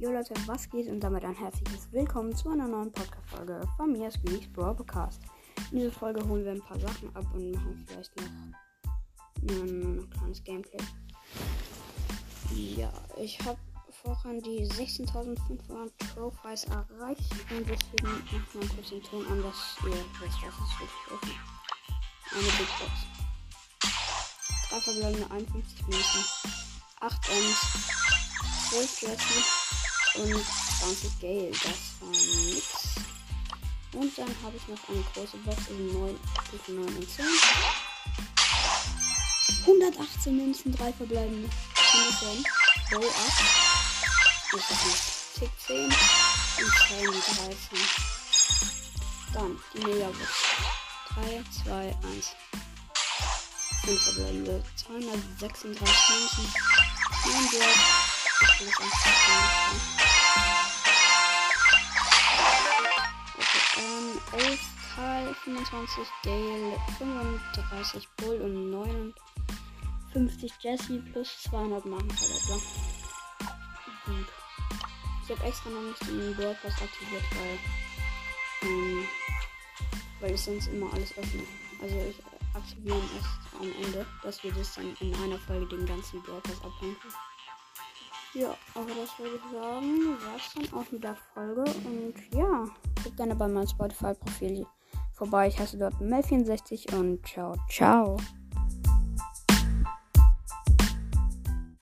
Jo Leute, was geht und damit ein herzliches Willkommen zu einer neuen Podcast-Folge von mir, Squeaks Broadcast. In dieser Folge holen wir ein paar Sachen ab und machen vielleicht noch ein kleines Gameplay. Ja, ich habe vorhin die 16.500 Trophies erreicht und deswegen machen wir einen kurzen Ton an, dass ihr wisst, was es wirklich ist. Eine Big Box. Drei verbleibende 51 Minuten. 8 Ms. 12 Jessie und 20 Gale. Das war nix. Und dann habe ich noch eine große Box in 9, Stufe 9 und 10. 118 Münzen, 3 verbleibende. 110. Roll up. Das ist nicht Tick 10 und 10 13. Dann die Megabox. 3, 2, 1. 5 verbleibende. 236 Münzen. 9 Gold. Karl, 25 Gale, 35 Bull und 59 Jesse plus 200 Marken Gut. Ich habe extra noch nicht den World Pass aktiviert, weil, ähm, weil ich sonst immer alles öffne. Also ich aktiviere erst am Ende, dass wir das dann in einer Folge den ganzen World Pass abhängen. Ja, aber das würde ich sagen, war es dann auch mit der Folge. Und ja, guckt gerne bei meinem Spotify-Profil vorbei. Ich heiße dort Mel64 und ciao, ciao.